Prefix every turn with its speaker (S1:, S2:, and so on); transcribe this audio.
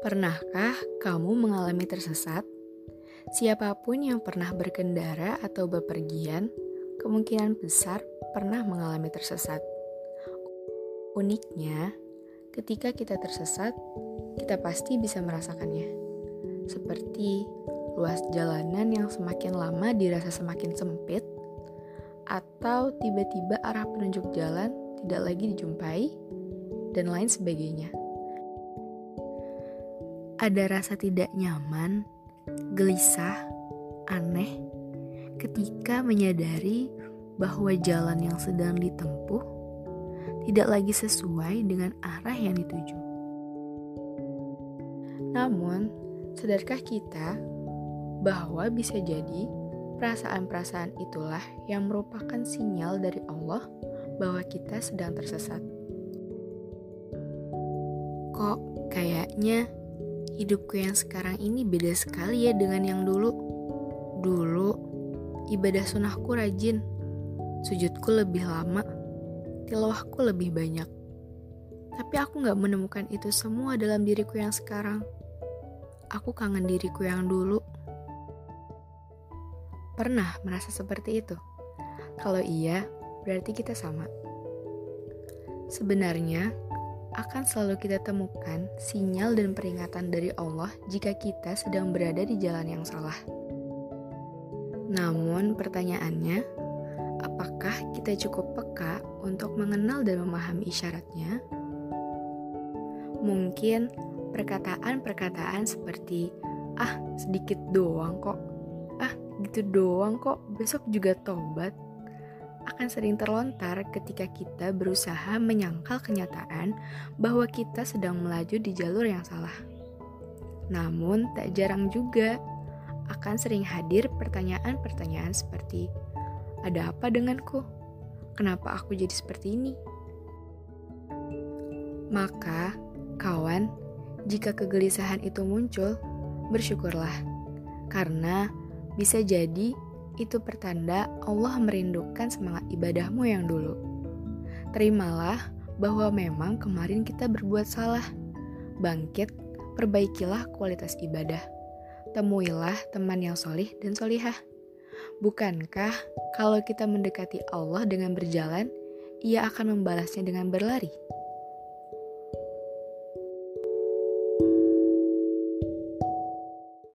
S1: Pernahkah kamu mengalami tersesat? Siapa pun yang pernah berkendara atau bepergian, kemungkinan besar pernah mengalami tersesat. Uniknya, ketika kita tersesat, kita pasti bisa merasakannya. Seperti luas jalanan yang semakin lama dirasa semakin sempit, atau tiba-tiba arah penunjuk jalan tidak lagi dijumpai, dan lain sebagainya ada rasa tidak nyaman, gelisah, aneh ketika menyadari bahwa jalan yang sedang ditempuh tidak lagi sesuai dengan arah yang dituju. Namun, sadarkah kita bahwa bisa jadi perasaan-perasaan itulah yang merupakan sinyal dari Allah bahwa kita sedang tersesat? Kok kayaknya hidupku yang sekarang ini beda sekali ya dengan yang dulu. Dulu, ibadah sunahku rajin, sujudku lebih lama, tilawahku lebih banyak. Tapi aku gak menemukan itu semua dalam diriku yang sekarang. Aku kangen diriku yang dulu. Pernah merasa seperti itu? Kalau iya, berarti kita sama. Sebenarnya, akan selalu kita temukan sinyal dan peringatan dari Allah jika kita sedang berada di jalan yang salah. Namun, pertanyaannya, apakah kita cukup peka untuk mengenal dan memahami isyaratnya? Mungkin perkataan-perkataan seperti "ah, sedikit doang kok", "ah, gitu doang kok, besok juga tobat" akan sering terlontar ketika kita berusaha menyangkal kenyataan bahwa kita sedang melaju di jalur yang salah. Namun, tak jarang juga akan sering hadir pertanyaan-pertanyaan seperti, "Ada apa denganku? Kenapa aku jadi seperti ini?" Maka, kawan, jika kegelisahan itu muncul, bersyukurlah, karena bisa jadi itu pertanda Allah merindukan semangat ibadahmu yang dulu. Terimalah bahwa memang kemarin kita berbuat salah. Bangkit, perbaikilah kualitas ibadah. Temuilah teman yang solih dan solihah. Bukankah kalau kita mendekati Allah dengan berjalan, ia akan membalasnya dengan berlari?